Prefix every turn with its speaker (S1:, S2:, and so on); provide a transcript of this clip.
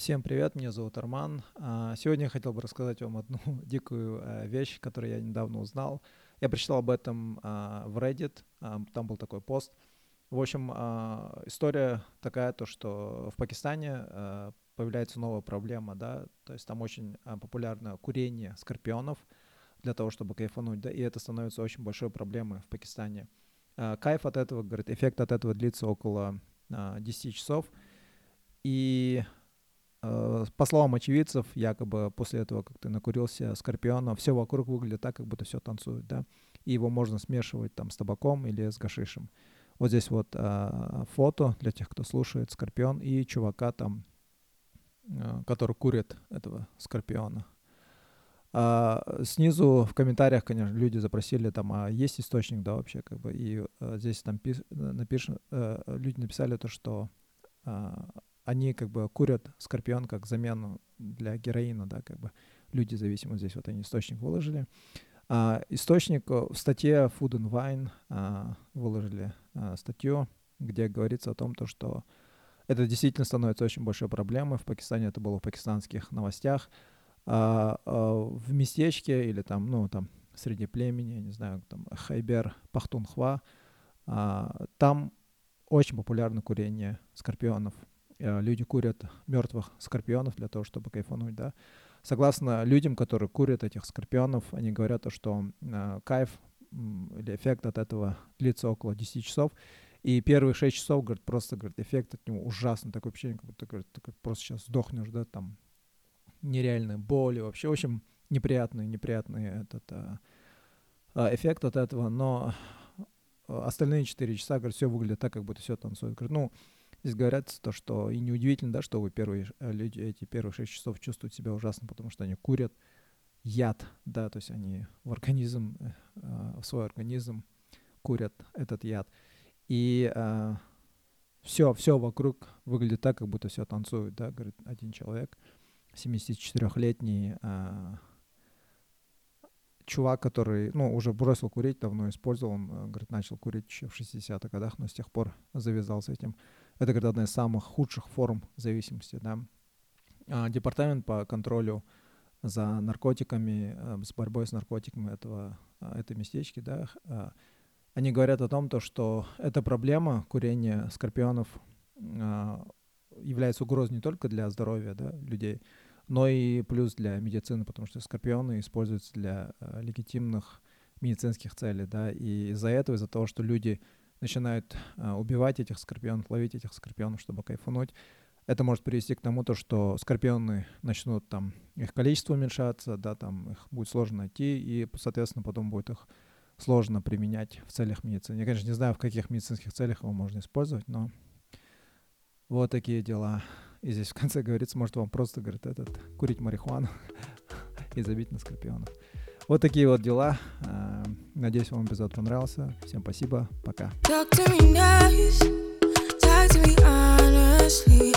S1: Всем привет, меня зовут Арман. А, сегодня я хотел бы рассказать вам одну дикую э, вещь, которую я недавно узнал. Я прочитал об этом а, в Reddit, а, там был такой пост. В общем, история такая, то, что в Пакистане появляется новая проблема, да, то есть там очень популярно курение скорпионов для того, чтобы кайфануть, да, и это становится очень большой проблемой в Пакистане. Кайф от этого, говорит, эффект от этого длится около 10 часов, и по словам очевидцев, якобы после этого, как ты накурился скорпиона, все вокруг выглядит так, как будто все танцует, да, и его можно смешивать там с табаком или с гашишем. Вот здесь вот а, фото для тех, кто слушает скорпион и чувака там, а, который курит этого скорпиона. А, снизу в комментариях, конечно, люди запросили там, а есть источник, да, вообще, как бы, и а, здесь там пис, напишем, а, люди написали то, что а, они как бы курят скорпион как замену для героина, да, как бы люди зависимы. Здесь вот они источник выложили. А, источник э, в статье Food and Wine а, выложили а, статью, где говорится о том, то, что это действительно становится очень большой проблемой. В Пакистане это было в пакистанских новостях. А, а, в местечке или там, ну, там, среди племени, я не знаю, там, Хайбер, Пахтунхва, а, там очень популярно курение скорпионов. Э, люди курят мертвых скорпионов для того, чтобы кайфануть, да. Согласно людям, которые курят этих скорпионов, они говорят, что э, кайф или эффект от этого длится около 10 часов. И первые 6 часов, говорит, просто, говорит, эффект от него ужасный, такое ощущение, как будто, говорит, ты просто сейчас сдохнешь, да, там, нереальные боли, вообще, в общем, неприятный, неприятный этот а, а, эффект от этого, но остальные 4 часа, говорит, все выглядит так, как будто все танцует. Говорит, ну, Здесь говорят то, что и неудивительно, да, что вы первые э, люди, эти первые 6 часов чувствуют себя ужасно, потому что они курят яд, да, то есть они в организм, э, в свой организм курят этот яд. И все, все вокруг выглядит так, как будто все танцует, да, говорит один человек, 74-летний э, чувак, который, ну, уже бросил курить, давно использовал, он, э, говорит, начал курить еще в 60-х годах, но с тех пор завязал с этим. Это, говорит, одна из самых худших форм зависимости, да. А, департамент по контролю за наркотиками, э, с борьбой с наркотиками этого, а, этой местечки, да, а, они говорят о том, то, что эта проблема курения скорпионов является угрозой не только для здоровья да, людей, но и плюс для медицины, потому что скорпионы используются для э, легитимных медицинских целей, да, и из-за этого, из-за того, что люди начинают а, убивать этих скорпионов, ловить этих скорпионов, чтобы кайфануть. Это может привести к тому, то, что скорпионы начнут там, их количество уменьшаться, да, там их будет сложно найти, и, соответственно, потом будет их сложно применять в целях медицины. Я, конечно, не знаю, в каких медицинских целях его можно использовать, но вот такие дела. И здесь в конце говорится, может вам просто, говорит, этот, курить марихуану и забить на скорпионов. Вот такие вот дела. А, надеюсь, вам эпизод понравился. Всем спасибо. Пока. Talk to me nice, talk to me honestly.